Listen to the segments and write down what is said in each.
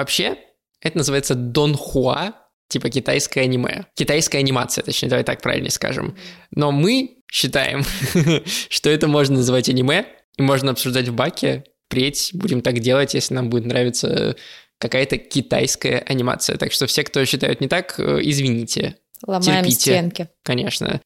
Вообще, это называется донхуа, типа китайское аниме. Китайская анимация, точнее, давай так правильно скажем. Но мы считаем, что это можно называть аниме, и можно обсуждать в баке. Впредь будем так делать, если нам будет нравиться какая-то китайская анимация. Так что все, кто считают не так, э, извините. Ломаем Терпите. стенки. Конечно.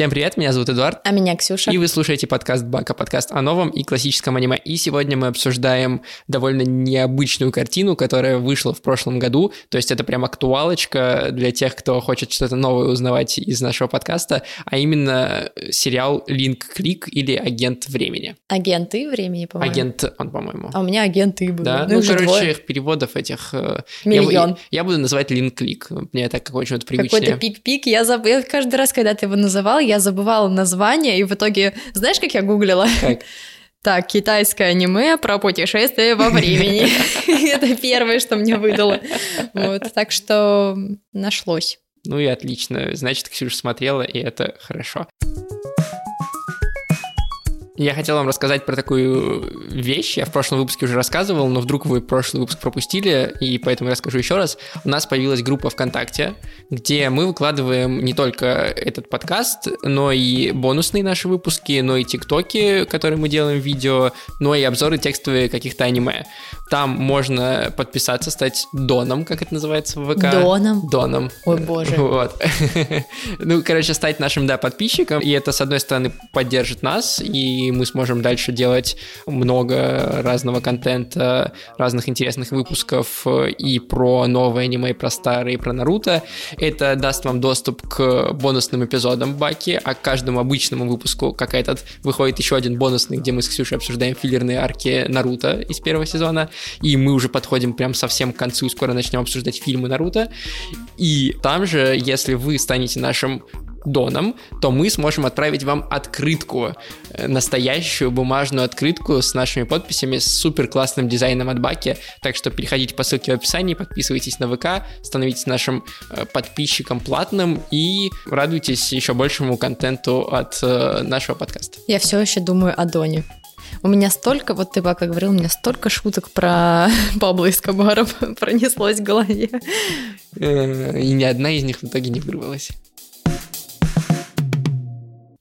Всем привет, меня зовут Эдуард. А меня Ксюша. И вы слушаете подкаст Бака, подкаст о новом и классическом аниме. И сегодня мы обсуждаем довольно необычную картину, которая вышла в прошлом году. То есть это прям актуалочка для тех, кто хочет что-то новое узнавать из нашего подкаста, а именно сериал Линк Клик или Агент времени. Агенты времени, по-моему. Агент, он, по-моему. А у меня агенты были. Да, ну, ну, короче, двое. их переводов этих... э, Миллион. Я, я буду называть Линк Клик. Мне так как очень вот привычнее. Какой-то пик-пик. Я, заб... я каждый раз, когда ты его называл, я забывала название, и в итоге... Знаешь, как я гуглила? Как? Так, китайское аниме про путешествие во времени. Это первое, что мне выдало. Вот, так что нашлось. Ну и отлично. Значит, Ксюша смотрела, и это хорошо. Я хотел вам рассказать про такую вещь. Я в прошлом выпуске уже рассказывал, но вдруг вы прошлый выпуск пропустили, и поэтому я расскажу еще раз. У нас появилась группа ВКонтакте, где мы выкладываем не только этот подкаст, но и бонусные наши выпуски, но и тиктоки, которые мы делаем видео, но и обзоры текстовые каких-то аниме. Там можно подписаться, стать доном, как это называется в ВК. Доном? Доном. Ой, боже. Вот. Ну, короче, стать нашим, да, подписчиком, и это, с одной стороны, поддержит нас, и мы сможем дальше делать много разного контента, разных интересных выпусков э, и про новые аниме, и про старые, и про Наруто. Это даст вам доступ к бонусным эпизодам Баки, а к каждому обычному выпуску, как этот, выходит еще один бонусный, где мы с Ксюшей обсуждаем филлерные арки Наруто из первого сезона, и мы уже подходим прям совсем к концу, скоро начнем обсуждать фильмы Наруто. И там же, если вы станете нашим доном, то мы сможем отправить вам открытку, э, настоящую бумажную открытку с нашими подписями, с супер классным дизайном от Баки. Так что переходите по ссылке в описании, подписывайтесь на ВК, становитесь нашим э, подписчиком платным и радуйтесь еще большему контенту от э, нашего подкаста. Я все еще думаю о Доне. У меня столько, вот ты пока говорил, у меня столько шуток про Пабло Эскобара пронеслось в голове. И ни одна из них в итоге не вырвалась.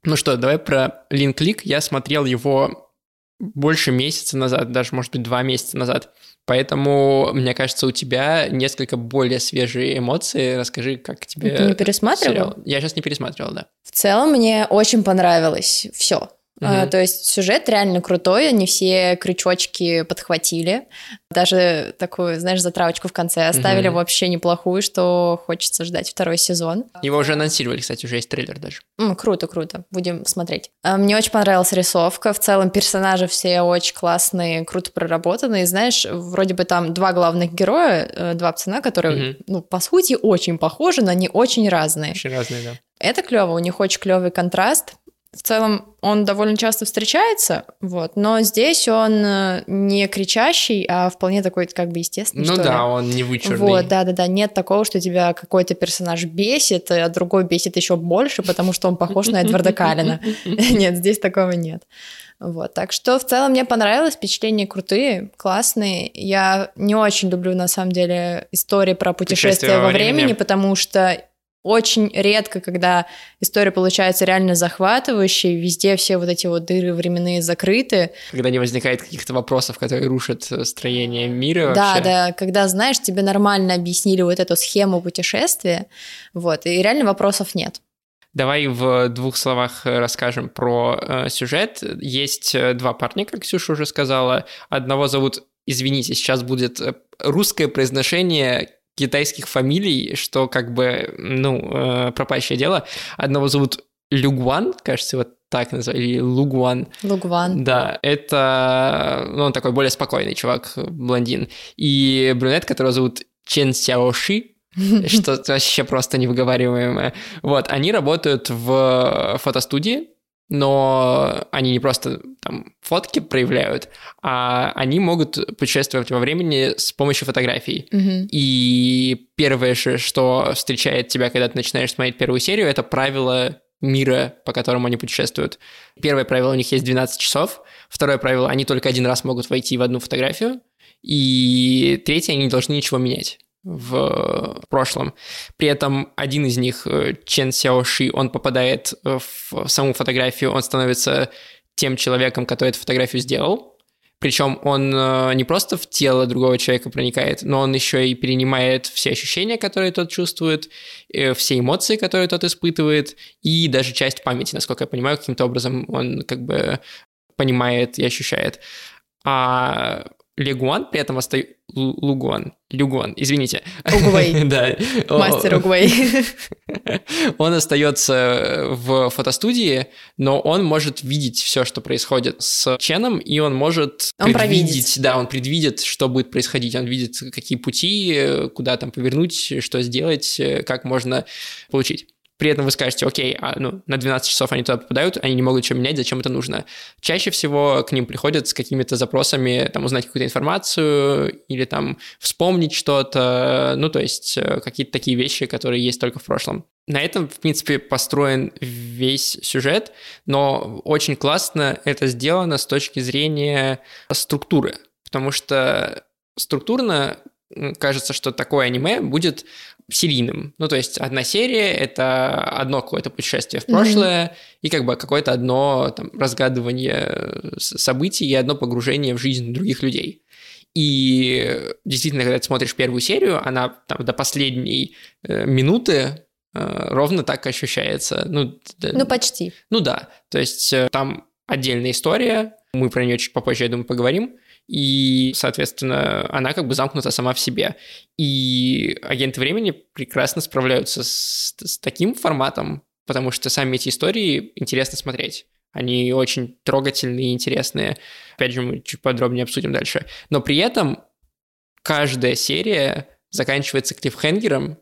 Ну что, давай про Линклик. Я смотрел его больше месяца назад, даже, может быть, два месяца назад. Поэтому, мне кажется, у тебя несколько более свежие эмоции. Расскажи, как тебе... Ты не пересматривал? сериал. Я сейчас не пересматривал, да. В целом мне очень понравилось все. Мгм. то есть сюжет реально крутой, они все крючочки подхватили. Даже такую, знаешь, затравочку в конце оставили Мгм. вообще неплохую, что хочется ждать второй сезон. Его уже анонсировали, кстати, уже есть трейлер даже. М, круто, круто. Будем смотреть. А, Мне очень понравилась рисовка. В целом персонажи все очень классные, круто проработанные. Знаешь, вроде бы там два главных героя, э, два пацана, которые, Мгм. ну, по сути, очень похожи, но они очень разные. Очень разные, да. Это клево, у них очень клевый контраст. В целом он довольно часто встречается, вот, но здесь он э, не кричащий, а вполне такой как бы естественный. Ну да, ли. он не вычурный. Вот, да, да, да. Нет такого, что тебя какой-то персонаж бесит, а другой бесит еще больше, потому что он похож на Эдварда Каллина. Нет, здесь такого нет. Вот, так что в целом мне понравилось, впечатления крутые, классные. Я не очень люблю, на самом деле, истории про путешествия во времени, потому что очень редко, когда история получается реально захватывающей, везде все вот эти вот дыры временные закрыты. Когда не возникает каких-то вопросов, которые рушат э, строение мира Да, вообще. да, когда, знаешь, тебе нормально объяснили вот эту схему путешествия, вот, и реально вопросов нет. Давай в двух словах э, расскажем про э, сюжет. Есть э, два парня, как Ксюша уже сказала. Одного зовут, извините, сейчас будет русское произношение китайских фамилий, что как бы, ну, э, пропащее дело. Одного зовут Люгуан, кажется, вот так называют, или Лугуан. Лугван. Да, это, ну, он такой более спокойный чувак, блондин. И брюнет, которого зовут Чен Сяоши, что вообще просто невыговариваемое. Вот, они работают в фотостудии, но они не просто там фотки проявляют, а они могут путешествовать во времени с помощью фотографий. Мгм. И первое же, что встречает тебя, когда ты начинаешь смотреть первую серию, это правила мира, по которому они путешествуют. Первое правило у них есть 12 часов, второе правило, они только один раз могут войти в одну фотографию, и третье, они не должны ничего менять в прошлом. При этом один из них, э, Чен Сяоши, он попадает э, в саму фотографию, он становится тем человеком, который эту фотографию сделал. Причем он э, не просто в тело другого человека проникает, но он еще и перенимает все ощущения, которые тот чувствует, э, все эмоции, которые тот испытывает, и даже часть памяти, насколько я понимаю, каким-то образом он как бы понимает и ощущает. А Легуан при этом остается... Лугуан. Люгуан, извините. Угвей. Да. Мастер Угвей. Он остается в фотостудии, но он может видеть все, что происходит с Ченом, и он может Он предвидеть, провидит. да, он предвидит, что будет происходить, он видит, какие пути, э, куда там повернуть, что сделать, э, как можно получить. При этом вы скажете, окей, а, ну, на 12 часов они туда попадают, они не могут ничего менять, зачем это нужно? Чаще всего к ним приходят с какими-то запросами, там, узнать какую-то информацию или там вспомнить что-то, ну, то есть э, какие-то такие вещи, которые есть только в прошлом. На этом, в принципе, построен весь сюжет, но очень классно это сделано с точки зрения структуры, потому что структурно кажется, что такое аниме будет серийным. Ну, то есть одна серия — это одно какое-то путешествие в прошлое и как бы какое-то одно там, разгадывание э, событий и одно погружение в жизнь других людей. И действительно, когда ты смотришь первую серию, она там до последней э, минуты э, ровно так ощущается. Ну, Ну, почти. ну да, то есть э, там отдельная история, мы про нее чуть попозже, я думаю, поговорим, и, соответственно, она как бы замкнута сама в себе. И агенты времени прекрасно справляются с, с таким форматом, потому что сами эти истории интересно смотреть. Они очень трогательные и интересные. Опять же, мы чуть подробнее обсудим дальше. Но при этом каждая серия заканчивается клиффхенгером,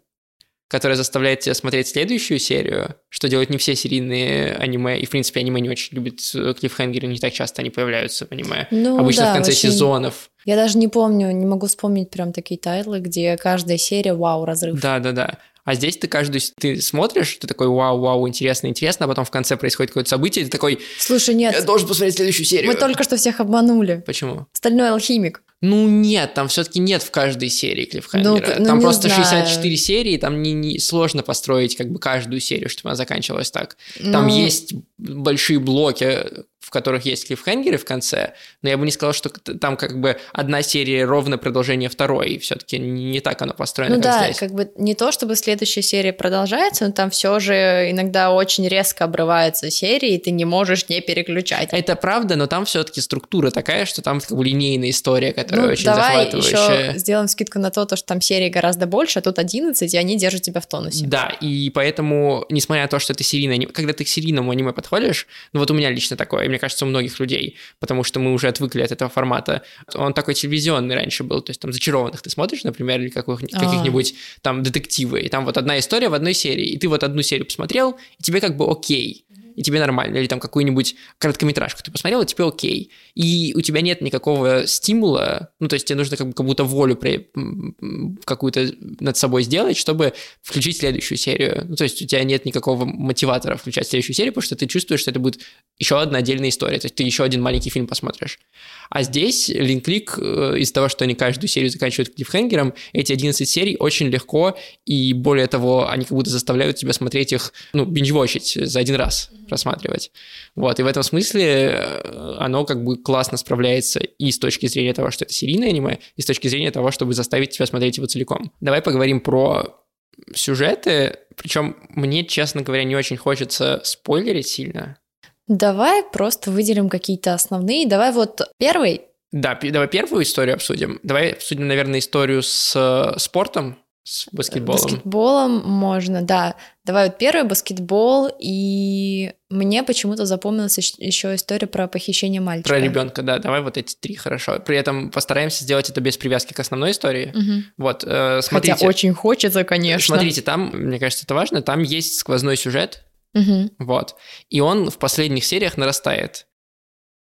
который заставляет тебя смотреть следующую серию, что делают не все серийные аниме, и, в принципе, аниме не очень любят э, клиффхенгеры, не так часто они появляются в аниме. Ну, Обычно да, в конце вообще сезонов. Я даже не помню, не могу вспомнить прям такие тайтлы, где каждая серия, вау, разрыв. Да-да-да. А здесь ты каждую... Ты смотришь, ты такой, вау, вау, интересно, интересно, а потом в конце происходит какое-то событие, и ты такой, Слушай, я нет, должен посмотреть следующую серию. мы только что всех обманули. Почему? Стальной алхимик. Ну нет, там все-таки нет в каждой серии клиффхенгера. Ну, ну, там просто знаю. 64 серии, там не, не- сложно построить как бы каждую серию, чтобы она заканчивалась так. Там Ну, есть большие блоки, в которых есть клиффхенгеры в конце, но я бы не сказал, что там как бы одна серия ровно продолжение второй. Все-таки не так оно построено, Ну как да, здесь. как бы не то, чтобы следующая серия продолжается, но там все же иногда очень резко обрываются серии, и ты не можешь не переключать. Это правда, но там все-таки структура такая, что там как бы линейная история, которая Ну, очень давай захватывающая. еще сделаем скидку на то, то, что там серий гораздо больше, а тут 11, и они держат тебя в тонусе. Да, и поэтому, несмотря на то, что это серийное аниме, когда ты к серийному аниме подходишь, ну вот у меня лично такое, и мне кажется, у многих людей, потому что мы уже отвыкли от этого формата. Он такой телевизионный раньше был, то есть там «Зачарованных» ты смотришь, например, или каких- А. каких-нибудь там детективы, и там вот одна история в одной серии, и ты вот одну серию посмотрел, и тебе как бы окей, и тебе нормально, или там какую-нибудь короткометражку ты посмотрел, и тебе окей. И у тебя нет никакого стимула, ну, то есть тебе нужно как, как будто волю при- какую-то над собой сделать, чтобы включить следующую серию. Ну, то есть у тебя нет никакого мотиватора включать следующую серию, потому что ты чувствуешь, что это будет еще одна отдельная история, то есть ты еще один маленький фильм посмотришь. А здесь Линклик, э, из-за того, что они каждую серию заканчивают клиффхенгером, эти 11 серий очень легко, и более того, они как будто заставляют тебя смотреть их, ну, бинж-вотчить за один раз, просматривать. Вот, и в этом смысле э, оно как бы классно справляется и с точки зрения того, что это серийное аниме, и с точки зрения того, чтобы заставить тебя смотреть его целиком. Давай поговорим про сюжеты, причем мне, честно говоря, не очень хочется спойлерить сильно. Давай просто выделим какие-то основные. Давай вот первый. Да, давай первую историю обсудим. Давай обсудим, наверное, историю с э, спортом, с баскетболом. Баскетболом можно, да. Давай вот первый баскетбол, и мне почему-то запомнилась еще история про похищение мальчика. Про ребенка, да. Давай вот эти три хорошо. При этом постараемся сделать это без привязки к основной истории. Мгм. Вот, э, смотрите. Хотя очень хочется, конечно. Смотрите, там, мне кажется, это важно, там есть сквозной сюжет, Мгм. Вот. И он в последних сериях нарастает.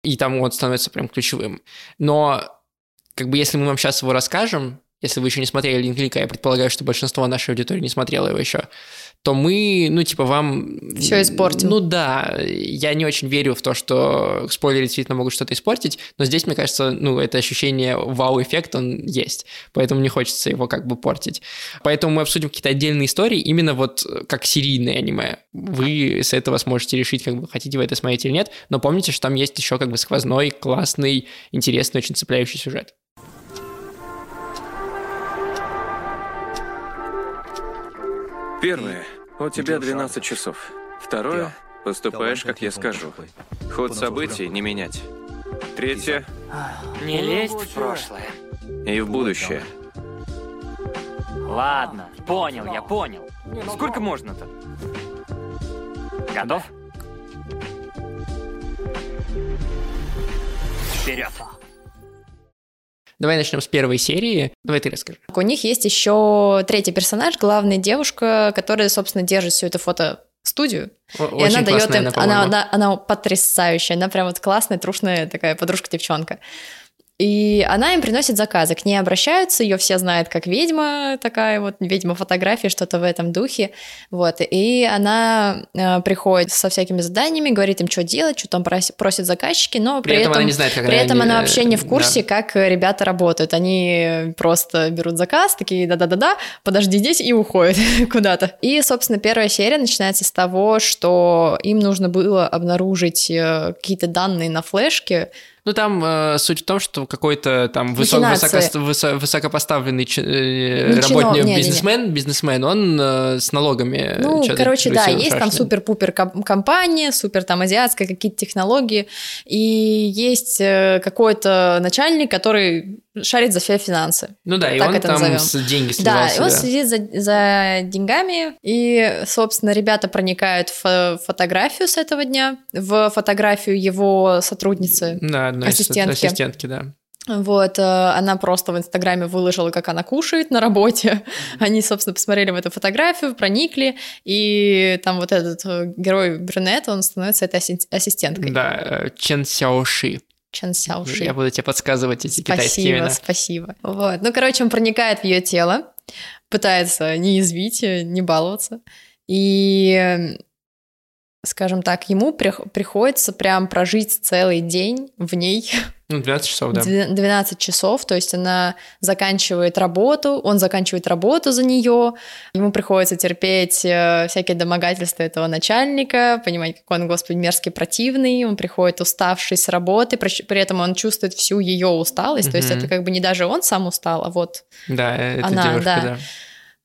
И там он становится прям ключевым. Но, как бы, если мы вам сейчас его расскажем, если вы еще не смотрели Линклика, я предполагаю, что большинство нашей аудитории не смотрело его еще, то мы, ну, типа, вам... Всё испортим. Ну да, я не очень верю в то, что спойлеры действительно могут что-то испортить, но здесь, мне кажется, ну, это ощущение вау-эффект, он есть, поэтому не хочется его как бы портить. Поэтому мы обсудим какие-то отдельные истории, именно вот как серийные аниме. Вы с этого сможете решить, как бы хотите вы это смотреть или нет, но помните, что там есть еще как бы сквозной, классный, интересный, очень цепляющий сюжет. Первое. У тебя 12 часов. Второе. Поступаешь, как я скажу. Ход событий не менять. Третье. Не лезть в прошлое. И в будущее. Ладно, понял, я понял. Сколько можно-то? Готов? Вперед. Давай начнем с первой серии. Давай ты расскажи. У них есть еще третий персонаж, главная девушка, которая, собственно, держит всю эту фотостудию. О- И Очень она дает им, она, она, она потрясающая, она прям вот классная, трушная такая подружка-девчонка. И она им приносит заказы, к ней обращаются, ее все знают как ведьма, такая вот ведьма фотографии, что-то в этом духе, вот. И она э, приходит со всякими заданиями, говорит им, что делать, что там просят заказчики, но При при, этом этом, она не знает, как при этом они, она э, вообще не в да. курсе, как э, ребята работают. Они просто берут заказ, такие да-да-да-да, подожди здесь и уходят куда-то. И, собственно, первая серия начинается с того, что им нужно было обнаружить э, какие-то данные на флешке. Ну, там э, суть в том, что какой-то там высо- Махинации. высоко- высо- высокопоставленный ч- э, Не чинов- работник, не-не-не. бизнесмен, бизнесмен, он э, с налогами Ну, короче, да, есть там супер-пупер ком- компания, супер там азиатская, какие-то технологии, и есть э, какой-то начальник, который шарит за все финансы. Ну да, и так он это там назовем. с деньги Да, и он следит за, за деньгами, и, собственно, ребята проникают в фо- фотографию с этого дня, в фотографию его сотрудницы. Да, одной ассистентки. ассистентки, да. Вот, э, она просто в Инстаграме выложила, как она кушает на работе. Они, собственно, посмотрели в эту фотографию, проникли, и там вот этот э, герой брюнет, он становится этой асси- ассистенткой. Да, э, Чен Сяоши. Чен Сяоши. Я буду тебе подсказывать эти китайские Спасибо, имена. спасибо. Вот. Ну, короче, он проникает в ее тело, пытается не извить, не баловаться. И, скажем так, ему прих- приходится прям прожить целый день в ней, Ну, 12 часов, да. Две- 12 часов, то есть она заканчивает работу, он заканчивает работу за нее, ему приходится терпеть э, всякие домогательства этого начальника, понимать, какой он, господи, мерзкий, противный, он приходит уставший с работы, при, этом он чувствует всю ее усталость, то есть это как бы не даже он сам устал, а вот Да, это Она, девушка, да. да.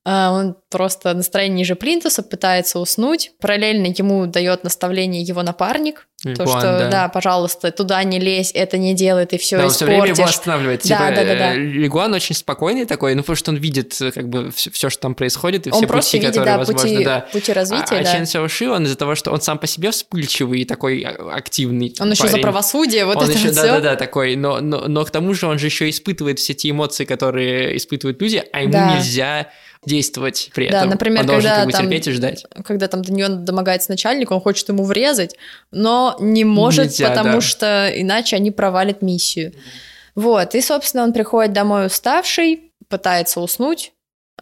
А, он просто настроение ниже плинтуса, пытается уснуть, параллельно ему дает наставление его напарник, то, Лигуан, что, да. пожалуйста, туда не лезь, это не делай, ты все Да, он все время его испортишь. останавливает. Да, Типа, да, да, да. э, Лигуан очень спокойный такой, ну, потому что он видит э, как бы все, что там происходит, и Он все просто пути, видит, которые да, возможны, пути, да. пути развития, а, а да. Чен Сяоши, он из-за того, что он сам по себе вспыльчивый и такой а, активный Он еще за парень. правосудие, вот он это еще, вот да, всё. да, да, такой, но, но, но к тому же он же еще испытывает все те эмоции, которые испытывают люди, а ему Да. нельзя действовать при Да, этом. например, он должен когда как бы там- терпеть и ждать. Когда там до нее домогается начальник, он хочет ему врезать, но не может, Нельзя, потому да. что иначе они провалят миссию. Вот, и, собственно, он приходит домой уставший, пытается уснуть,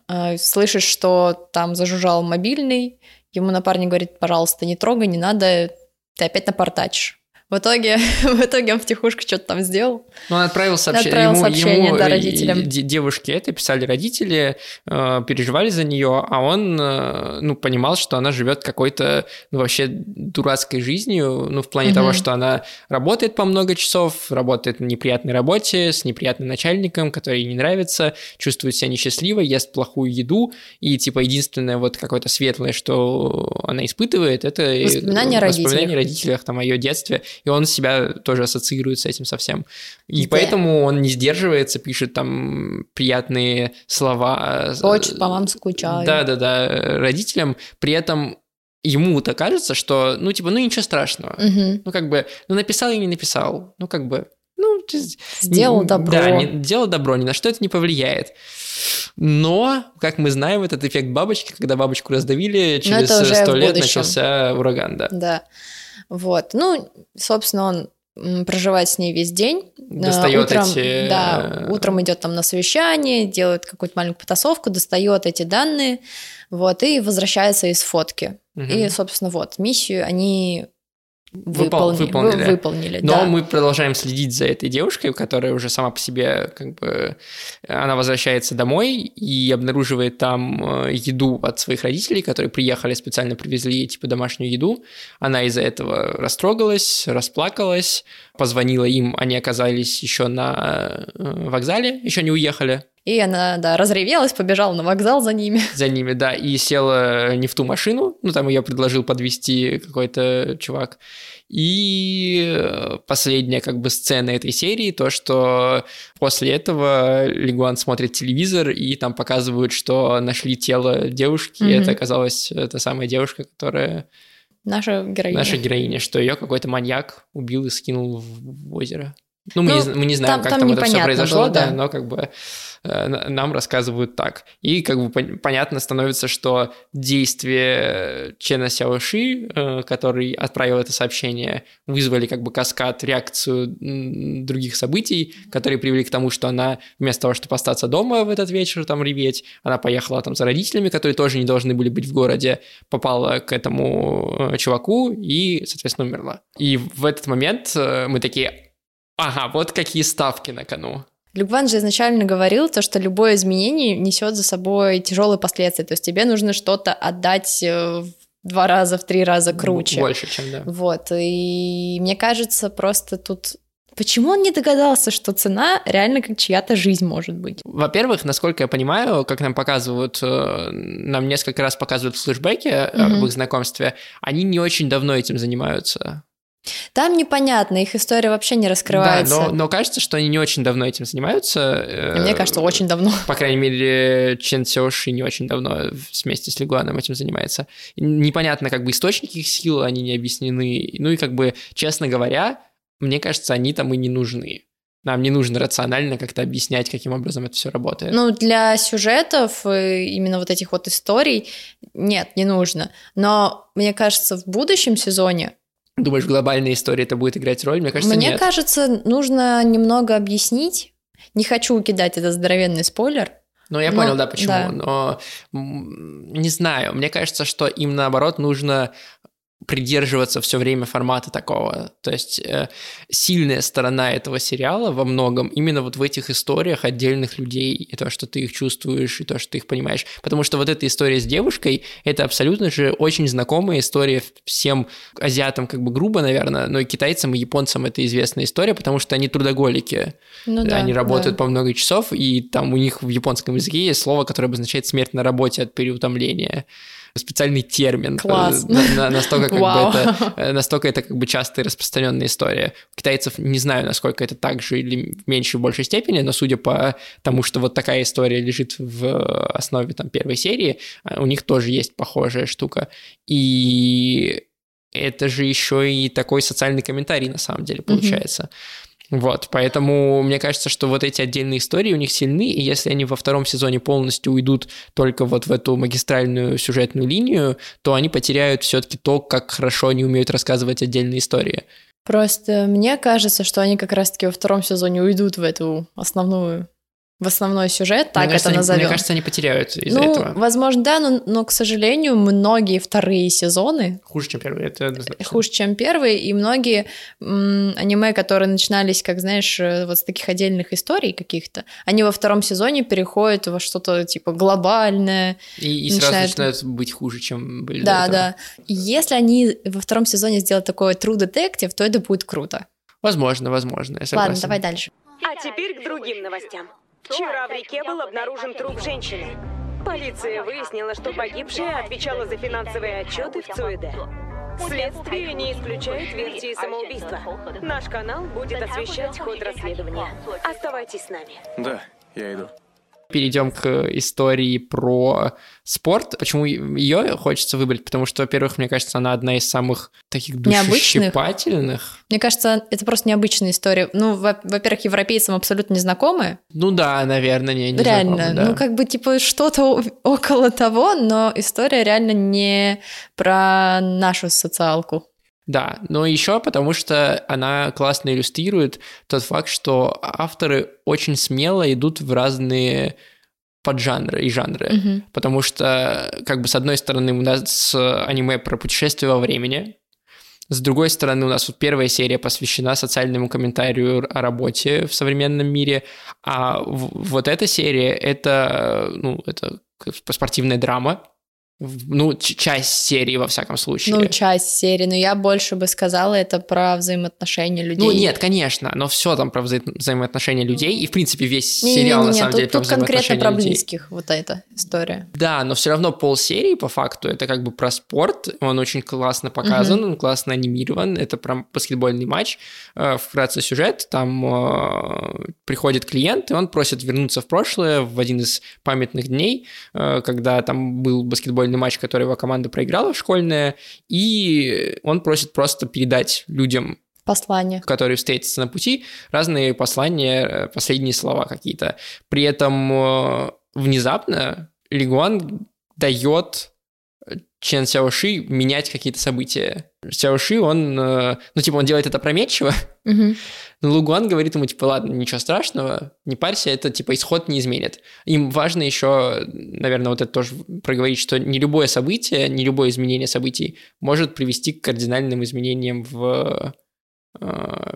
э, слышит, что там зажужжал мобильный, ему напарник говорит, пожалуйста, не трогай, не надо, ты опять напортачишь. В итоге, в итоге он втихушку что-то там сделал. Ну, он отправил сообщение, Отправил ему, сообщение, ему, да, родителям. де- девушке это писали родители, э, переживали за нее, а он, э, ну, понимал, что она живет какой-то, ну, вообще дурацкой жизнью, ну, в плане Мгм. того, что она работает по много часов, работает на неприятной работе, с неприятным начальником, который ей не нравится, чувствует себя несчастливо, ест плохую еду, и, типа, единственное вот какое-то светлое, что она испытывает, это э, Воспоминания воспоминания о родителях, там, о ее детстве, и он себя тоже ассоциирует с этим совсем. И Да. поэтому он не сдерживается, пишет там приятные слова. э, Очень по вам скучаю. Да-да-да, родителям. При этом ему-то кажется, что, ну, типа, ну, ничего страшного. Мгм. Ну, как бы, ну, написал и не написал. Ну, как бы, ну, сделал добро. Да, не, делал добро, ни на что это не повлияет. Но, как мы знаем, этот эффект бабочки, когда бабочку раздавили, через сто лет начался ураган, да. Да. Вот. Ну, собственно, он проживает с ней весь день. Достает утром, эти... Да, утром идет там на совещание, делает какую-то маленькую потасовку, достает эти данные, вот, и возвращается из фотки. Угу. И, собственно, вот, миссию они Выпол, выполнили. Вы, выполнили, Но да. мы продолжаем следить за этой девушкой, которая уже сама по себе, как бы, она возвращается домой и обнаруживает там э, еду от своих родителей, которые приехали, специально привезли ей, типа, домашнюю еду. Она из-за этого растрогалась, расплакалась, позвонила им, они оказались еще на э, вокзале, еще не уехали. И она, да, разревелась, побежала на вокзал за ними. За ними, да, и села не в ту машину, ну, там ее предложил подвести какой-то чувак. И последняя как бы сцена этой серии, то, что после этого Лигуан смотрит телевизор, и там показывают, что нашли тело девушки, mm-hmm. это оказалась та самая девушка, которая... Наша героиня. Наша героиня, что ее какой-то маньяк убил и скинул в озеро. Ну, мы, ну, не, мы не знаем, там, как там, там это все произошло, было, да, да, но как бы э, нам рассказывают так. И как бы понятно становится, что действия Чена Сяоши, э, который отправил это сообщение, вызвали как бы каскад, реакцию других событий, которые привели к тому, что она вместо того, чтобы остаться дома в этот вечер, там реветь, она поехала там за родителями, которые тоже не должны были быть в городе, попала к этому э, чуваку и, соответственно, умерла. И в этот момент э, мы такие, Ага, вот какие ставки на кону. Люкван же изначально говорил то, что любое изменение несет за собой тяжелые последствия. То есть тебе нужно что-то отдать э, в два раза, в три раза круче. Больше, чем да. Вот. И мне кажется, просто тут Почему он не догадался, что цена реально как чья-то жизнь может быть? Во-первых, насколько я понимаю, как нам показывают, э, нам несколько раз показывают в флешбеке mm-hmm. в их знакомстве, они не очень давно этим занимаются. Там непонятно, их история вообще не раскрывается. Да, но, но кажется, что они не очень давно этим занимаются. Мне кажется, очень давно. По крайней мере, Чен Сеоши не очень давно вместе с Лигуаном этим занимается. Непонятно, как бы источники их сил, они не объяснены. Ну и как бы, честно говоря, мне кажется, они там и не нужны. Нам не нужно рационально как-то объяснять, каким образом это все работает. Ну, для сюжетов, э, именно вот этих вот историй, нет, не нужно. Но мне кажется, в будущем сезоне Думаешь, в глобальной истории это будет играть роль? Мне кажется, Мне нет. кажется, нужно немного объяснить. Не хочу кидать этот здоровенный спойлер. Ну, я но, понял, да, почему. Да. Но не знаю. Мне кажется, что им наоборот нужно придерживаться все время формата такого. То есть э, сильная сторона этого сериала во многом именно вот в этих историях отдельных людей, и то, что ты их чувствуешь, и то, что ты их понимаешь. Потому что вот эта история с девушкой, это абсолютно же очень знакомая история всем азиатам, как бы грубо, наверное, но и китайцам, и японцам это известная история, потому что они трудоголики. Ну, да, они работают да. по много часов, и там у них в японском языке есть слово, которое обозначает смерть на работе от переутомления специальный термин. Класс. На, настолько, как бы это, э, настолько это как бы частая распространенная история. У китайцев не знаю, насколько это так же или в меньшей и большей степени, но судя по тому, что вот такая история лежит в основе там первой серии, э, у них тоже есть похожая штука. И это же еще и такой социальный комментарий на самом деле получается. Mm-hmm. Вот, поэтому мне кажется, что вот эти отдельные истории у них сильны, и если они во втором сезоне полностью уйдут только вот в эту магистральную сюжетную линию, то они потеряют все-таки то, как хорошо они умеют рассказывать отдельные истории. Просто мне кажется, что они как раз-таки во втором сезоне уйдут в эту основную в основной сюжет, так мне это кажется, назовем. Мне кажется, они потеряют из-за ну, этого. возможно, да, но, но, к сожалению, многие вторые сезоны... Хуже, чем первые, это однозначно. Хуже, чем первые, и многие м- аниме, которые начинались, как, знаешь, э, вот с таких отдельных историй каких-то, они во втором сезоне переходят во что-то, типа, глобальное. И, и начинают... сразу начинают быть хуже, чем были Да, да. если они во втором сезоне сделают такое True Detective, то это будет круто. Возможно, возможно, я Ладно, давай дальше. А теперь к другим новостям. Вчера в реке был обнаружен труп женщины. Полиция выяснила, что погибшая отвечала за финансовые отчеты в ЦУЭД. Следствие не исключает версии самоубийства. Наш канал будет освещать ход расследования. Оставайтесь с нами. Да, я иду. Перейдем к истории про спорт. Почему ее хочется выбрать? Потому что, во-первых, мне кажется, она одна из самых таких душещипательных. Мне кажется, это просто необычная история. Ну, во-первых, европейцам абсолютно незнакомые. Ну да, наверное, не, не Реально, знакомы, да. ну как бы типа что-то около того, но история реально не про нашу социалку. Да, но еще потому что она классно иллюстрирует тот факт, что авторы очень смело идут в разные поджанры и жанры, Мгм. потому что, как бы, с одной стороны, у нас аниме про путешествие во времени, с другой стороны, у нас вот первая серия посвящена социальному комментарию о работе в современном мире, а вот эта серия — это, ну, это спортивная драма, ну, часть серии, во всяком случае. Ну, часть серии, но я больше бы сказала это про взаимоотношения людей. Ну, нет, конечно, но все там про вза- взаимоотношения людей, и, в принципе, весь Не-не-не, сериал, на самом тут, деле, про тут конкретно про людей. близких, вот эта история. Да, но все равно полсерии, по факту, это как бы про спорт, он очень классно показан, он классно анимирован, это про баскетбольный матч. Э, Вкратце сюжет, там э, приходит клиент, и он просит вернуться в прошлое, в один из памятных дней, э, когда там был баскетбольный матч, который его команда проиграла, школьная, и он просит просто передать людям Послание. которые встретятся на пути, разные послания, э, последние слова какие-то. При этом э, внезапно Лигуан дает Чен Сяоши менять какие-то события. Сяоши, он, э, ну, типа, он делает это опрометчиво, Мгм. но Лугуан говорит ему, типа, ладно, ничего страшного, не парься, это, типа, исход не изменит. Им важно еще, наверное, вот это тоже проговорить, что не любое событие, не любое изменение событий может привести к кардинальным изменениям в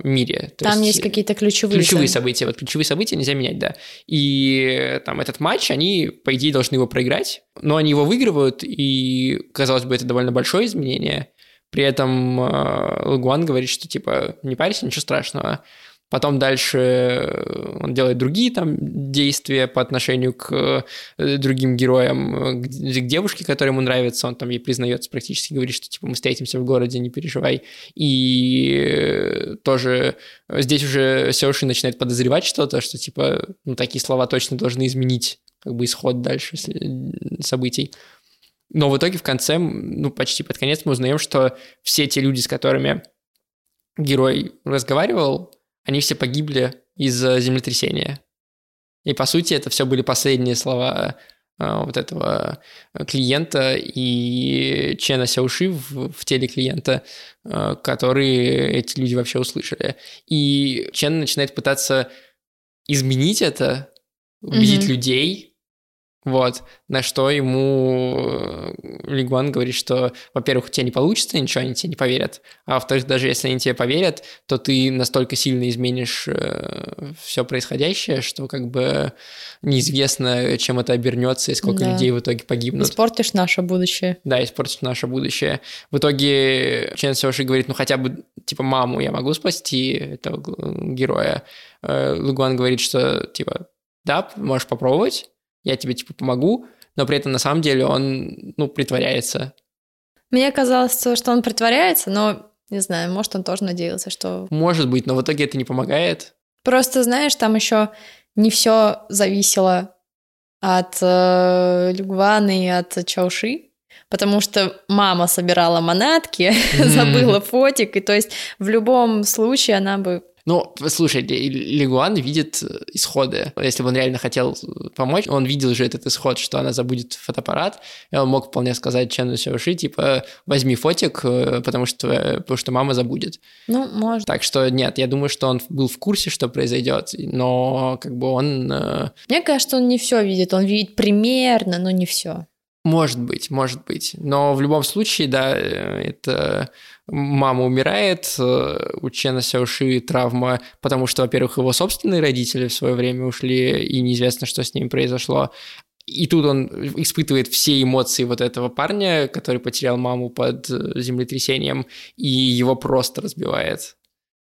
мире. То Там есть какие-то ключевые, ключевые события. Вот ключевые события нельзя менять, да. И э, там этот матч, они, по идее, должны его проиграть, но они его выигрывают, и, казалось бы, это довольно большое изменение. При этом э, Лагуан говорит, что, типа, не парься, ничего страшного. Потом дальше э, он делает другие там действия по отношению к э, другим героям, э, к девушке, которая ему нравится, он там ей признается практически, говорит, что типа мы встретимся в городе, не переживай. И тоже здесь уже Сеоши начинает подозревать что-то, что типа ну такие слова точно должны изменить как бы исход дальше событий. Но в итоге в конце, ну почти под конец мы узнаем, что все те люди, с которыми герой разговаривал, они все погибли из-за землетрясения. И по сути это все были последние слова а, вот этого клиента и Чена Сяуши в, в теле клиента, а, которые эти люди вообще услышали. И Чен начинает пытаться изменить это, убедить Мгм. людей, вот, на что ему э, Лигуан говорит, что, во-первых, у тебя не получится ничего, они тебе не поверят, а во-вторых, даже если они тебе поверят, то ты настолько сильно изменишь все происходящее, что как бы неизвестно, чем это обернется и сколько Да. людей в итоге погибнут. Испортишь наше будущее. Да, испортить наше будущее. В итоге Чен Сеоши говорит, ну хотя бы, типа, маму я могу спасти этого героя. Э, Лугуан говорит, что, типа, да, можешь попробовать, я тебе, типа, помогу, но при этом на самом деле он, ну, притворяется. Мне казалось, что он притворяется, но не знаю, может, он тоже надеялся, что... Может быть, но в итоге это не помогает. Просто, знаешь, там еще не все зависело от э, Люгвана и от Чауши, потому что мама собирала манатки, забыла фотик, и то есть в любом случае она бы... Ну, слушай, Ли- Лигуан видит э, исходы. Если бы он реально хотел э, помочь, он видел же этот исход, что она забудет фотоаппарат, и он мог вполне сказать Чену Сяоши, типа, возьми фотик, э, потому что, потому что мама забудет. Ну, может. Так что нет, я думаю, что он был в курсе, что произойдет, но как бы он... Мне кажется, он не все видит, он видит примерно, но не все. Может быть, может быть. Но в любом случае, да, это мама умирает, э, у Чена Сяоши травма, потому что, во-первых, его собственные родители в свое время ушли, и неизвестно, что с ними произошло. И тут он испытывает все эмоции вот этого парня, который потерял маму под э, землетрясением, и его просто разбивает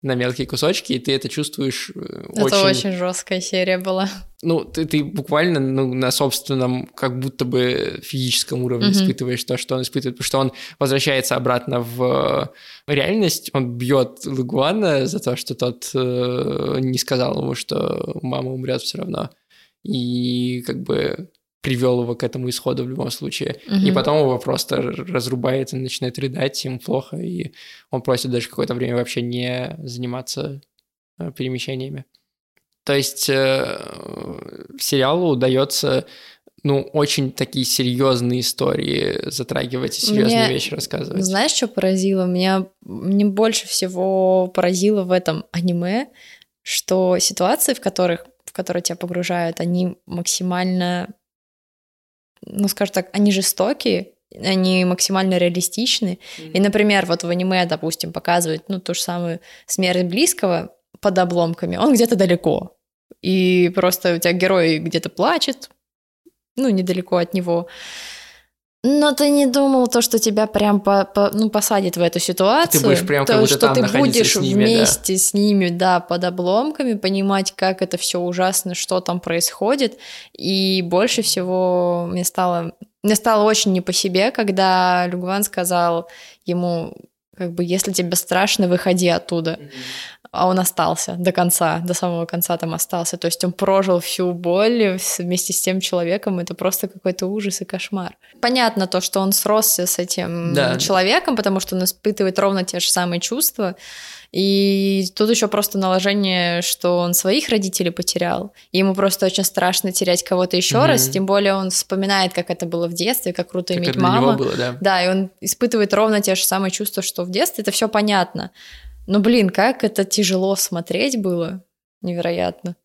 на мелкие кусочки, и ты это чувствуешь э, Это очень жесткая серия была. ну, ты, ты буквально ну, на собственном, как будто бы физическом уровне Мгм. испытываешь то, что он испытывает, потому что он возвращается обратно в э, реальность, он бьет Лагуана за то, что тот э, не сказал ему, что мама умрет все равно. и как бы привел его к этому исходу в любом случае. Мгм. И потом его просто разрубает и начинает рыдать, ему плохо, и он просит даже какое-то время вообще не заниматься э, перемещениями. То есть э, сериалу удается ну, очень такие серьезные истории затрагивать и серьезные Мне- вещи рассказывать. Знаешь, что поразило? Меня мне больше всего поразило в этом аниме, что ситуации, в которых в которые тебя погружают, они максимально, ну, скажем так, они жестокие, они максимально реалистичны. И, например, вот в аниме, допустим, показывают, ну, ту же самую смерть близкого под обломками, он где-то далеко. И просто у тебя герой где-то плачет, ну, недалеко от него. Но ты не думал то, что тебя прям по, по- ну, посадит в эту ситуацию. будешь прям то, что ты будешь с ними, да. вместе с ними, да, под обломками, понимать, как это все ужасно, что там происходит. И больше всего мне стало, мне стало очень не по себе, когда Люгван сказал ему, как бы, если тебе страшно, выходи оттуда. А он остался до конца, до самого конца там остался. То есть он прожил всю боль вместе с тем человеком. Это просто какой-то ужас и кошмар. Понятно то, что он сросся с этим Да. человеком, потому что он испытывает ровно те же самые чувства. И тут еще просто наложение, что он своих родителей потерял. И ему просто очень страшно терять кого-то еще Мгм. раз. Тем более он вспоминает, как это было в детстве, как круто Как иметь маму. было, да. Да, и он испытывает ровно те же самые чувства, что в детстве. Это все понятно. Но, блин, как это тяжело смотреть было. Невероятно.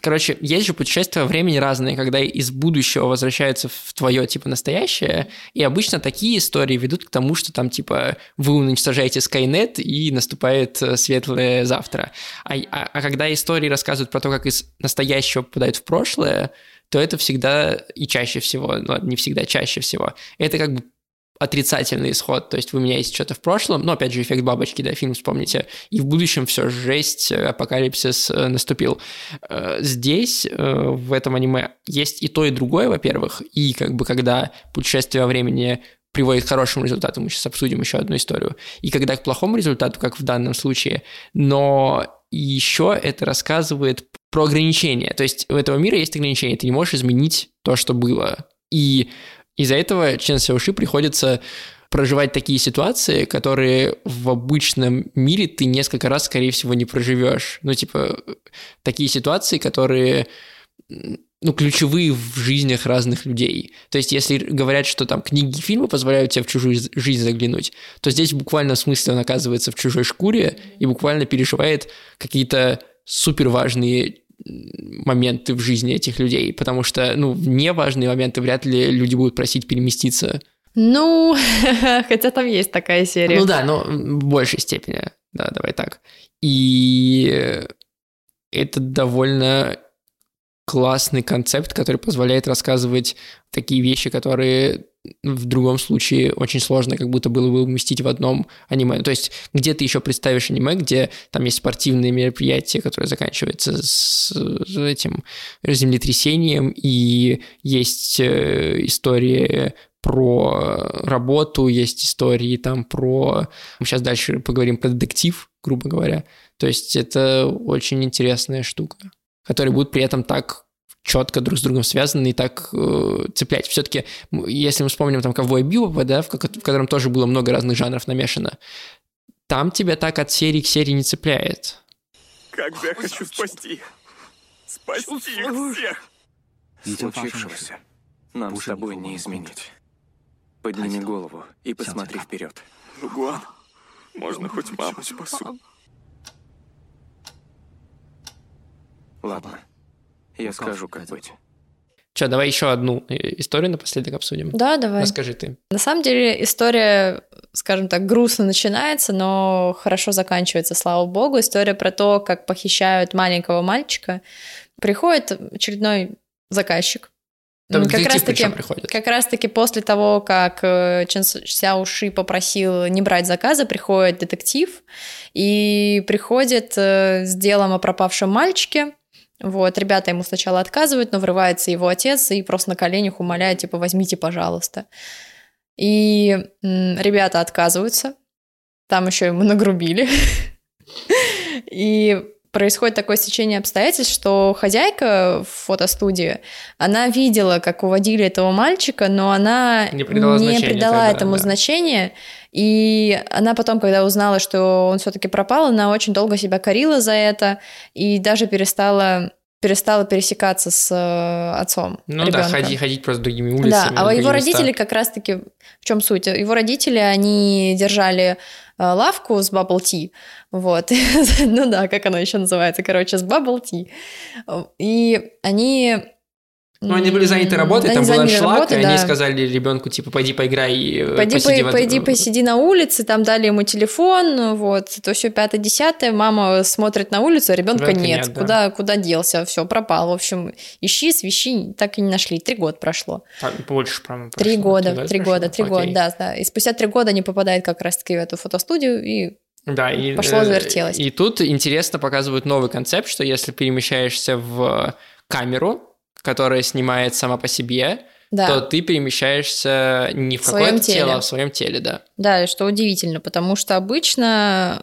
Короче, есть же путешествия времени разные, когда из будущего возвращаются в твое, типа, настоящее, и обычно такие истории ведут к тому, что там, типа, вы уничтожаете Skynet, и наступает э, светлое завтра. А, а- а когда истории рассказывают про то, как из настоящего попадают в прошлое, то это всегда и чаще всего, ну, не всегда, чаще всего, это как бы отрицательный исход, то есть вы меняете что-то в прошлом, но опять же эффект бабочки, да, фильм вспомните, и в будущем все жесть, э, апокалипсис э, наступил. Э, Здесь, в этом аниме, есть и то, и другое, во-первых, и как бы когда путешествие во времени приводит к хорошему результату, мы сейчас обсудим еще одну историю, и когда к плохому результату, как в данном случае, но еще это рассказывает про ограничения, то есть у этого мира есть ограничения, ты не можешь изменить то, что было, и из-за этого Чен Сяоши приходится проживать такие ситуации, которые в обычном мире ты несколько раз, скорее всего, не проживешь. Ну, типа, такие ситуации, которые ну, ключевые в жизнях разных людей. То есть, если говорят, что там книги и фильмы позволяют тебе в чужую жизнь заглянуть, то здесь в буквальном смысле он оказывается в чужой шкуре и буквально переживает какие-то супер важные моменты в жизни этих людей, потому что, ну, в неважные моменты вряд ли люди будут просить переместиться. Ну, хотя там есть такая серия. Ну да, но в большей степени, да, давай так. И это довольно классный концепт, который позволяет рассказывать такие вещи, которые в другом случае очень сложно как будто было бы уместить в одном аниме. То есть где ты еще представишь аниме, где там есть спортивные мероприятия, которые заканчиваются с этим землетрясением, и есть э, истории про работу, есть истории там про... Мы сейчас дальше поговорим про детектив, грубо говоря. То есть это очень интересная штука, которые будут при этом так четко друг с другом связаны и так э, цеплять. Все-таки, если мы вспомним там «Ковбой Бибопа», да, в, в котором тоже было много разных жанров намешано, там тебя так от серии к серии не цепляет. Как же я хочу спасти. Спасти их всех. Случившегося нам с тобой не изменить. Подними голову и посмотри вперед. Лугуан, можно хоть маму спасу. Ладно, я скажу, как быть. Че, давай еще одну э, историю напоследок обсудим. Да, давай. Расскажи ты. На самом деле история, скажем так, грустно начинается, но хорошо заканчивается, слава богу. История про то, как похищают маленького мальчика. Приходит очередной заказчик. Там М, детектив раз-таки- причем приходит. Как раз-таки после того, как э, Чен Сяо Ши попросил не брать заказы, приходит детектив и приходит э, с делом о пропавшем мальчике. Вот, ребята ему сначала отказывают, но врывается его отец и просто на коленях умоляет, типа, возьмите, пожалуйста. И ребята отказываются, там еще ему нагрубили. И происходит такое сечение обстоятельств, что хозяйка в фотостудии, она видела, как уводили этого мальчика, но она Не придала значения придала тогда, этому да. значения. И она потом, когда узнала, что он все-таки пропал, она очень долго себя корила за это и даже перестала перестала пересекаться с э, отцом Ну да, ребенка. ходи- ходить просто другими улицами. Да, а его места. родители как раз-таки... В чем суть? Его родители, они держали э, лавку с bubble tea, вот. ну да, как она еще называется, короче, с bubble tea. И они... Ну, они были заняты работой, Они там был заняты аншлаг, работой, и они сказали ребенку, типа, пойди поиграй, и Пойди, посиди по- в- пойди посиди на улице, там дали ему телефон, вот, то все пятое, десятое, мама смотрит на улицу, а ребенка Ребенка нет, нет, да. куда, куда делся, все, пропал, в общем, ищи, свищи, так и не нашли, три года прошло, Там больше, по-моему, три года, три года, три года, да, да, и спустя три года они попадают как раз-таки в эту фотостудию, и Да, и, Пошло, э, завертелось. И тут интересно показывают новый концепт, что если перемещаешься в камеру, которая снимает сама по себе, да, то ты перемещаешься не в, В какое-то теле. тело, а в своем теле, да. да, и что удивительно, потому что обычно,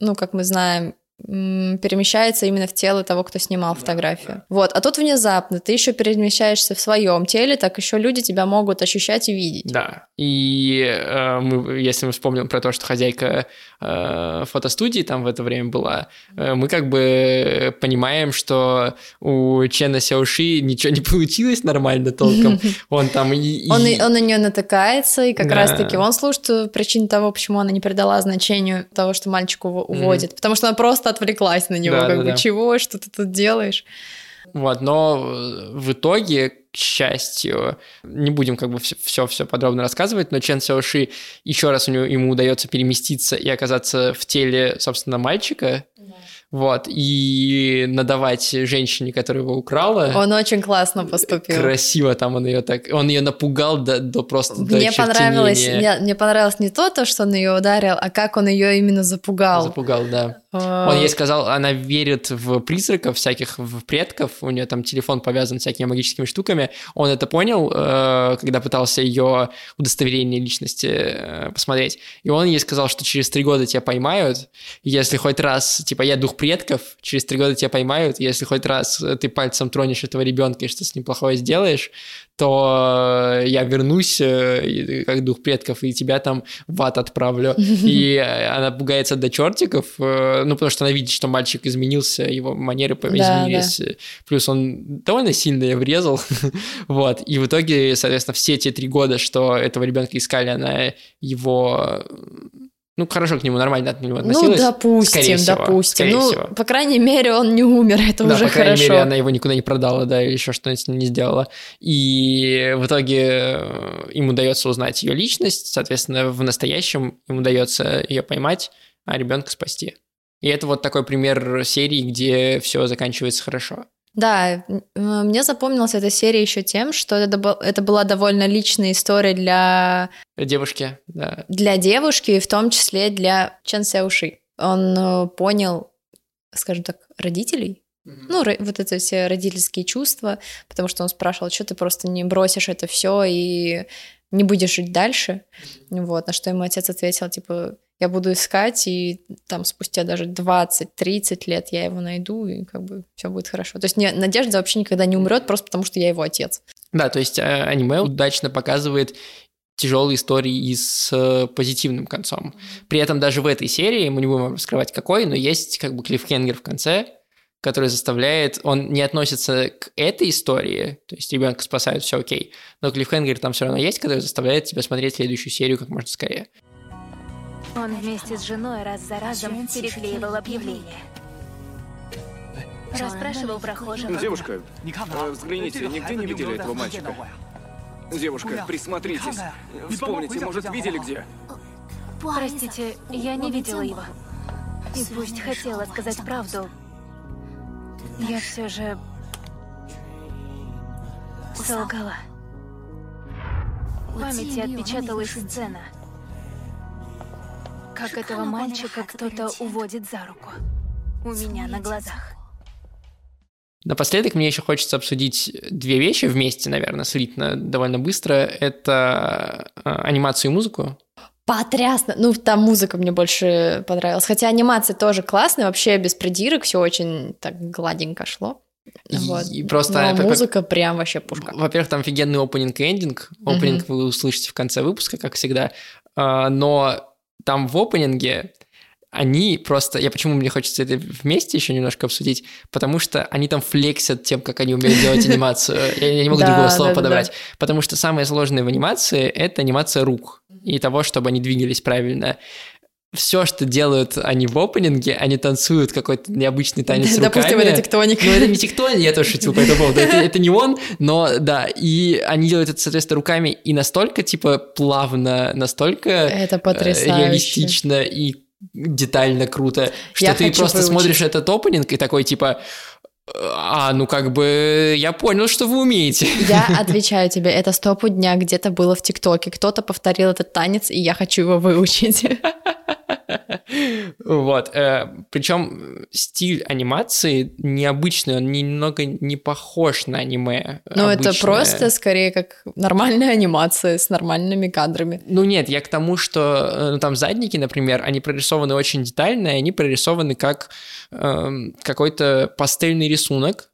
ну, как мы знаем, перемещается именно в тело того, кто снимал фотографию. Вот, а тут внезапно ты еще перемещаешься в своем теле, так еще люди тебя могут ощущать и видеть. Да. И э, мы, если мы вспомним про то, что хозяйка э, фотостудии там в это время была, э, мы как бы понимаем, что у Чена Сяоши ничего не получилось нормально толком. Он там и... Он, он на нее натыкается, и как Да. раз-таки он слушает причину того, почему она не придала значению того, что мальчику уво- уводит. Потому что она просто отвлеклась на него, Да, как да, бы, да. чего, что ты тут делаешь? Вот, но э, в итоге, к счастью, не будем как бы все-все подробно рассказывать, но Чен Сяоши еще раз у него, ему удается переместиться и оказаться в теле, собственно, мальчика, вот, и надавать женщине, которая его украла. Он очень классно поступил. Красиво там он ее так... Он ее напугал до, до просто до Мне понравилось, чертенения. мне, мне понравилось не то, то, что он ее ударил, а как он ее именно запугал. Запугал, да. А, Он ей сказал, она верит в призраков всяких, в предков, у нее там телефон повязан всякими магическими штуками. Он это понял, э, когда пытался ее удостоверение личности э, посмотреть. И он ей сказал, что через три года тебя поймают, если хоть раз, типа, я дух предков, через три года тебя поймают, если хоть раз ты пальцем тронешь этого ребенка и что с ним плохое сделаешь, то я вернусь э, как дух предков и тебя там в ад отправлю. И э, она пугается до чертиков, э, ну, потому что она видит, что мальчик изменился, его манеры по- Да, изменились. Плюс он довольно сильно ее врезал. вот. И в итоге, соответственно, все те три года, что этого ребенка искали, она его... Ну, хорошо к нему, нормально от него Ну, относилась. допустим, Скорее всего, допустим. скорее ну, всего. по крайней мере, он не умер, это Да, уже по крайней хорошо. мере, она его никуда не продала, да, или еще что-нибудь не сделала. И в итоге э, им удается узнать ее личность, соответственно, в настоящем им удается ее поймать, а ребенка спасти. И это вот такой пример серии, где все заканчивается хорошо. Да, э, мне запомнилась эта серия еще тем, что это, это была довольно личная история для, Девушки, да. для девушки, и в том числе для Чен Сяуши. Он э, понял, скажем так, родителей, ну, ро- вот это все родительские чувства, потому что он спрашивал, что ты просто не бросишь это все и не будешь жить дальше. Вот, на что ему отец ответил, типа, я буду искать, и там спустя даже 20-30 лет я его найду, и как бы все будет хорошо. То есть не- Надежда вообще никогда не умрет, просто потому что я его отец. Да, то есть э, аниме удачно показывает тяжелые истории и с э, позитивным концом. При этом даже в этой серии, мы не будем раскрывать какой, но есть как бы клиффхенгер в конце, который заставляет, он не относится к этой истории, то есть ребенка спасают, все окей, но клиффхенгер там все равно есть, который заставляет тебя смотреть следующую серию как можно скорее. Он вместе с женой раз за разом переклеивал объявления. Расспрашивал прохожих. Девушка, э, взгляните, нигде не видели этого мальчика? Девушка, присмотритесь. Вспомните, может, видели где? Простите, я не видела его. И пусть хотела сказать правду, я все же солгала. В памяти отпечаталась сцена, как этого мальчика кто-то уводит за руку. У меня на глазах. Напоследок мне еще хочется обсудить две вещи вместе, наверное, слитно довольно быстро. Это э, анимацию и музыку. Потрясно. Ну, там музыка мне больше понравилась. Хотя анимация тоже классная, вообще без придирок, все очень так гладенько шло. Вот. И просто... Но музыка прям вообще пушка. Во-первых, там офигенный опенинг и эндинг. Опенинг вы услышите в конце выпуска, как всегда. А, Но там в опенинге они просто... Я почему мне хочется это вместе еще немножко обсудить? Потому что они там флексят тем, как они умеют делать анимацию. Я я не могу Да, другого да, слова да, подобрать. Потому что самое сложное в анимации — это анимация рук и того, чтобы они двигались правильно. Все, что делают они в опенинге, они танцуют какой-то необычный танец Допустим, руками. это тектоник. Ну, это не тектоник, я тоже шутил по этому поводу. Это, это не он, но да. И они делают это, соответственно, руками и настолько, типа, плавно, настолько Это э, потрясающе. реалистично и детально круто, что Я ты просто выучить. смотришь этот опенинг и такой, типа, а, ну как бы я понял, что вы умеете. Я отвечаю тебе, это стопу дня где-то было в ТикТоке. Кто-то повторил этот танец, и я хочу его выучить. Вот. Причем стиль анимации необычный, он немного не похож на аниме. Ну, это просто скорее как нормальная анимация с нормальными кадрами. Ну нет, я к тому, что э, ну, там задники, например, они прорисованы очень детально, и они прорисованы как эм, какой-то пастельный рисунок,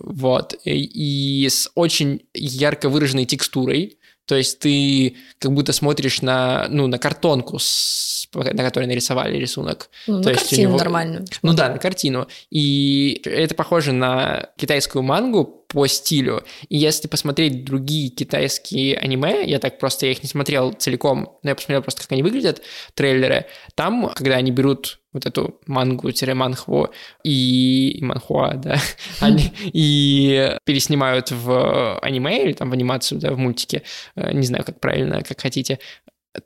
вот, и, и с очень ярко выраженной текстурой. То есть ты как будто смотришь на, ну, на картонку, с- на которой нарисовали рисунок. Ну, То на есть картину него- нормальную. Ну да, на картину. И это похоже на китайскую мангу по стилю. И если посмотреть другие китайские аниме, я так просто я их не смотрел целиком, но я посмотрел просто, как они выглядят, трейлеры, там, когда они берут вот эту мангу-манхву и, и манхуа, да, они, и переснимают в аниме или там в анимацию, да, в мультике, э, не знаю, как правильно, как хотите,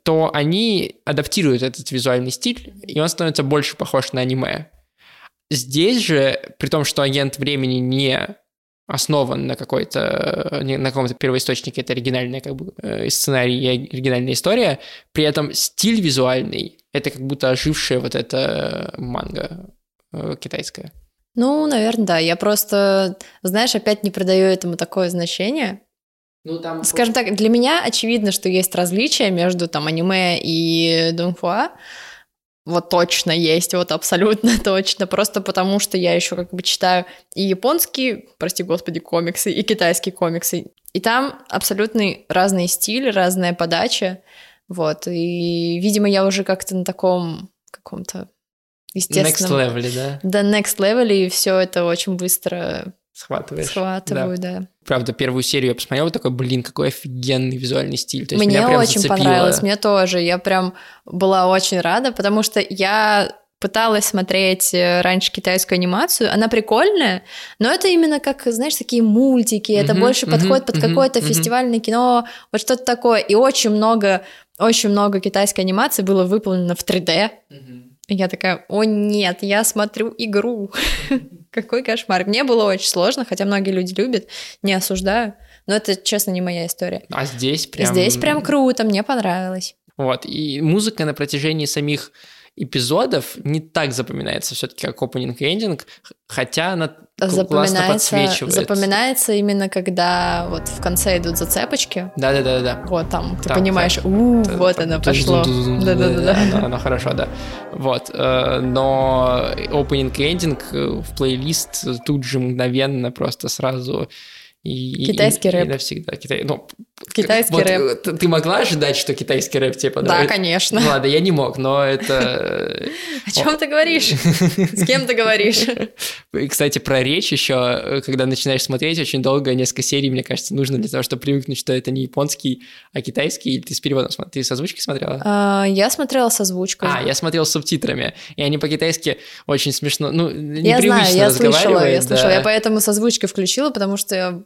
то они адаптируют этот визуальный стиль, и он становится больше похож на аниме. Здесь же, при том, что агент времени не основан на какой-то не- на каком-то первоисточнике, это оригинальная как бы э, сценарий и оригинальная история, при этом стиль визуальный это как будто ожившая вот эта манга э, китайская. Ну, наверное, да. Я просто, знаешь, опять не придаю этому такое значение. Ну там Скажем так, для меня очевидно, что есть различия между там аниме и донхуа. Вот точно есть, вот абсолютно точно. Просто потому, что я еще как бы читаю и японские, прости господи, комиксы, и китайские комиксы. И там абсолютно разный стиль, разная подача. Вот. И, видимо, я уже как-то на таком каком-то next естественном... level, да, Да, next level, и все это очень быстро схватываешь. схватываю, да. Правда, первую серию я посмотрел, такой, блин, какой офигенный визуальный стиль. То есть Мне меня прям очень зацепило. понравилось, мне тоже. Я прям была очень рада, потому что я пыталась смотреть э, раньше китайскую анимацию, она прикольная, но это именно как, знаешь, такие мультики, это Мгм, больше мгм, подходит под мгм, какое-то мгм. фестивальное кино, вот что-то такое. И очень много, очень много китайской анимации было выполнено в 3D. И я такая, о нет, я смотрю игру. Какой кошмар. Мне было очень сложно, хотя многие люди любят, не осуждаю. Но это, честно, не моя история. А здесь прям... Здесь прям круто, мне понравилось. Вот, и музыка на протяжении самих эпизодов не так запоминается все-таки, как опенинг и эндинг, хотя она Запоминается, запоминается именно когда вот в конце идут зацепочки. Да-да-да-да. Вот там, ты Так, понимаешь, так. у, вот оно пошло. Да-да-да. Оно, оно хорошо, да. Вот. э, Но opening и эндинг э, в плейлист тут же мгновенно просто сразу и, Китайский и, рэп. И навсегда. Китай... Ну, Китайский вот, рэп. э, т- Ты могла ожидать, что китайский рэп тебе Да, понравится? конечно. Ну ладно, я не мог, но это... О чем ты говоришь? С кем ты говоришь? И, кстати, про речь еще, когда начинаешь смотреть, очень долго, несколько серий, мне кажется, нужно для того, чтобы привыкнуть, что это не японский, а китайский, или ты с переводом смотрела? Ты с озвучкой смотрела? А, Я смотрела с озвучкой. А, я смотрел с субтитрами, и они по-китайски очень смешно, ну, Я знаю, непривычно я слышала, я слышала. да. Я поэтому с озвучкой включила, потому что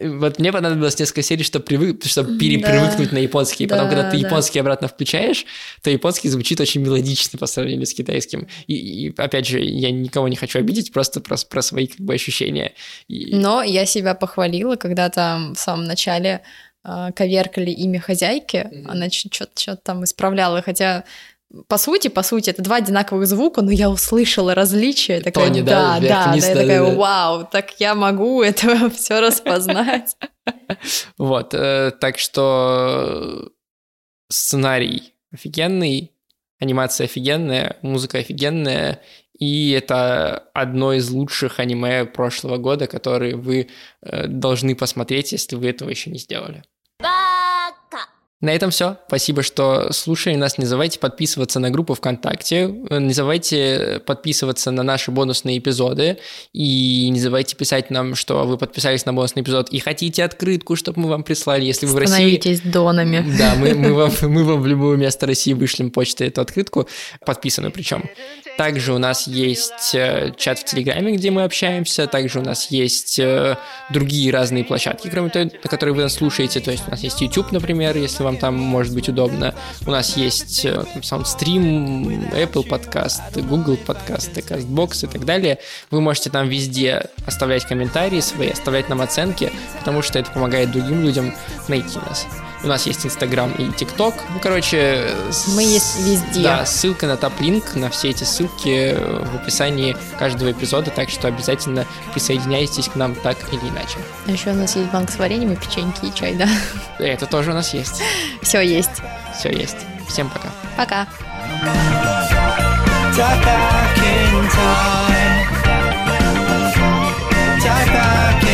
Вот мне понадобилось несколько серий, чтобы, привык, чтобы пере- Да. на японский. Потом, Да, когда ты да. японский обратно включаешь, то японский звучит очень мелодично по сравнению с китайским. И, и, опять же, я никого не хочу обидеть, просто про, про свои как бы, ощущения. И- Но я себя похвалила, когда там в самом начале а, коверкали имя хозяйки, она что-то там исправляла, хотя по сути, по сути, это два одинаковых звука, но я услышала различия. Такая, Тони, да, да, да, да, я такая, вау, так я могу это все распознать. Вот, э, так что сценарий офигенный, анимация офигенная, музыка офигенная, и это одно из лучших аниме прошлого года, которые вы э, должны посмотреть, если вы этого еще не сделали. На этом все. Спасибо, что слушали нас. Не забывайте подписываться на группу ВКонтакте. Не забывайте подписываться на наши бонусные эпизоды. И не забывайте писать нам, что вы подписались на бонусный эпизод и хотите открытку, чтобы мы вам прислали. Если вы в России... Становитесь донами. Да, мы, мы, вам, мы вам в любое место России вышлем почтой эту открытку, подписанную причем. Также у нас есть э, чат в Телеграме, где мы общаемся. Также у нас есть э, другие разные площадки, кроме той, на которой вы нас слушаете. То есть у нас есть YouTube, например, если вам там может быть удобно. У нас есть э, там, SoundStream, Apple подкаст, Google подкаст, CastBox и так далее. Вы можете там везде оставлять комментарии свои, оставлять нам оценки, потому что это помогает другим людям найти нас. У нас есть Инстаграм и ТикТок. Ну, короче... Мы есть везде. Да, ссылка на топ-линк, на все эти ссылки в описании каждого эпизода, так что обязательно присоединяйтесь к нам так или иначе. А еще у нас есть банк с вареньем и печеньки и чай, да? Это тоже у нас есть. Все есть. Все есть. Всем пока. Пока. Die back in time. Die back